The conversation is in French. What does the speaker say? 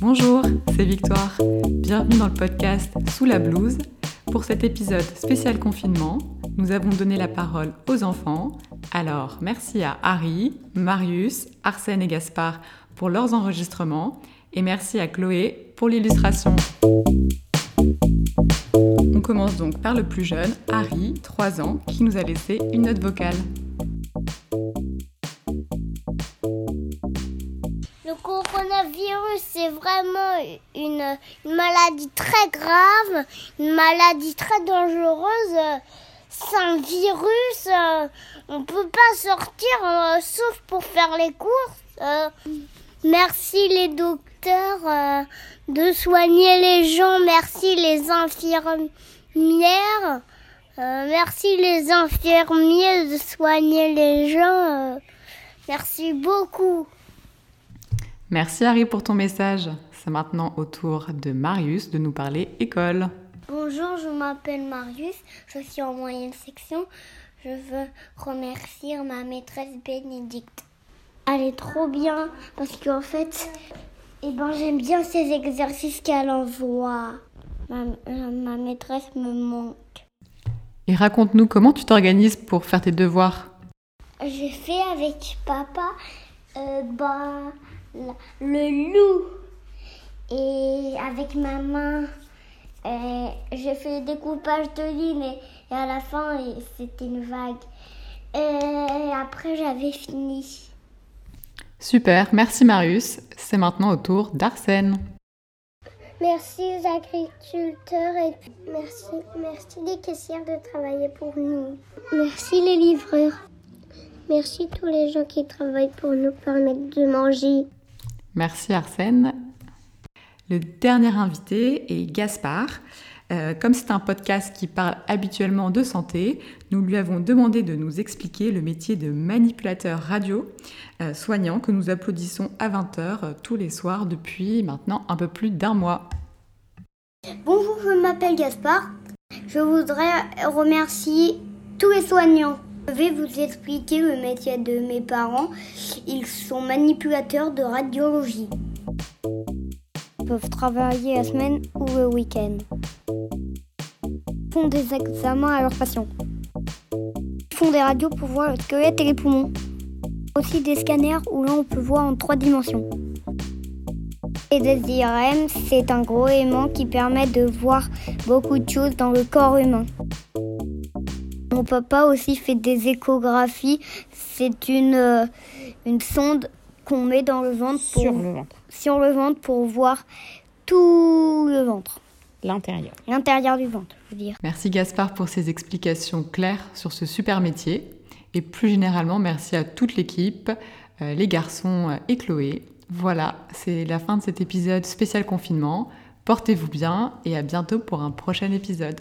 Bonjour, c'est Victoire. Bienvenue dans le podcast Sous la blouse. Pour cet épisode spécial confinement, nous avons donné la parole aux enfants. Alors, merci à Harry, Marius, Arsène et Gaspard pour leurs enregistrements et merci à Chloé pour l'illustration. On commence donc par le plus jeune, Harry, 3 ans, qui nous a laissé une note vocale. Coronavirus, c'est vraiment une, maladie très grave, une maladie très dangereuse. C'est un virus, euh, on peut pas sortir euh, sauf pour faire les courses. Euh, merci les docteurs euh, de soigner les gens, merci les infirmières, merci les infirmiers de soigner les gens. merci beaucoup. Merci Harry pour ton message. C'est maintenant au tour de Marius de nous parler école. Bonjour, je m'appelle Marius, je suis en moyenne section. Je veux remercier ma maîtresse Bénédicte. Elle est trop bien parce qu'en fait, eh ben, j'aime bien ces exercices qu'elle envoie. Ma, euh, ma maîtresse me manque. Et raconte-nous comment tu t'organises pour faire tes devoirs. J'ai fait avec papa euh, bah, le loup. Et avec ma main, euh, j'ai fait le découpage de ligne et, et à la fin, c'était une vague. Et après, j'avais fini. Super, merci Marius. C'est maintenant au tour d'Arsène. Merci aux agriculteurs et merci, merci les caissières de travailler pour nous. Merci les livreurs. Merci tous les gens qui travaillent pour nous permettre de manger. Merci Arsène. Le dernier invité est Gaspard. Euh, comme c'est un podcast qui parle habituellement de santé, nous lui avons demandé de nous expliquer le métier de manipulateur radio euh, soignant que nous applaudissons à 20h tous les soirs depuis maintenant un peu plus d'un mois. Bonjour, je m'appelle Gaspard. Je voudrais remercier tous les soignants. Je vais vous expliquer le métier de mes parents. Ils sont manipulateurs de radiologie. Ils peuvent travailler la semaine ou le week-end. Ils font des examens à leurs patients. Ils font des radios pour voir le squelette et les poumons. Aussi des scanners où là on peut voir en trois dimensions. Et des IRM, c'est un gros aimant qui permet de voir beaucoup de choses dans le corps humain. Mon papa aussi fait des échographies. C'est une, euh, une sonde qu'on met dans le ventre pour, sur le ventre, sur le ventre pour voir tout le ventre, l'intérieur. l'intérieur du ventre, je veux dire. Merci Gaspard pour ces explications claires sur ce super métier. Et plus généralement, merci à toute l'équipe, euh, les garçons euh, et Chloé. Voilà, c'est la fin de cet épisode spécial confinement. Portez-vous bien et à bientôt pour un prochain épisode.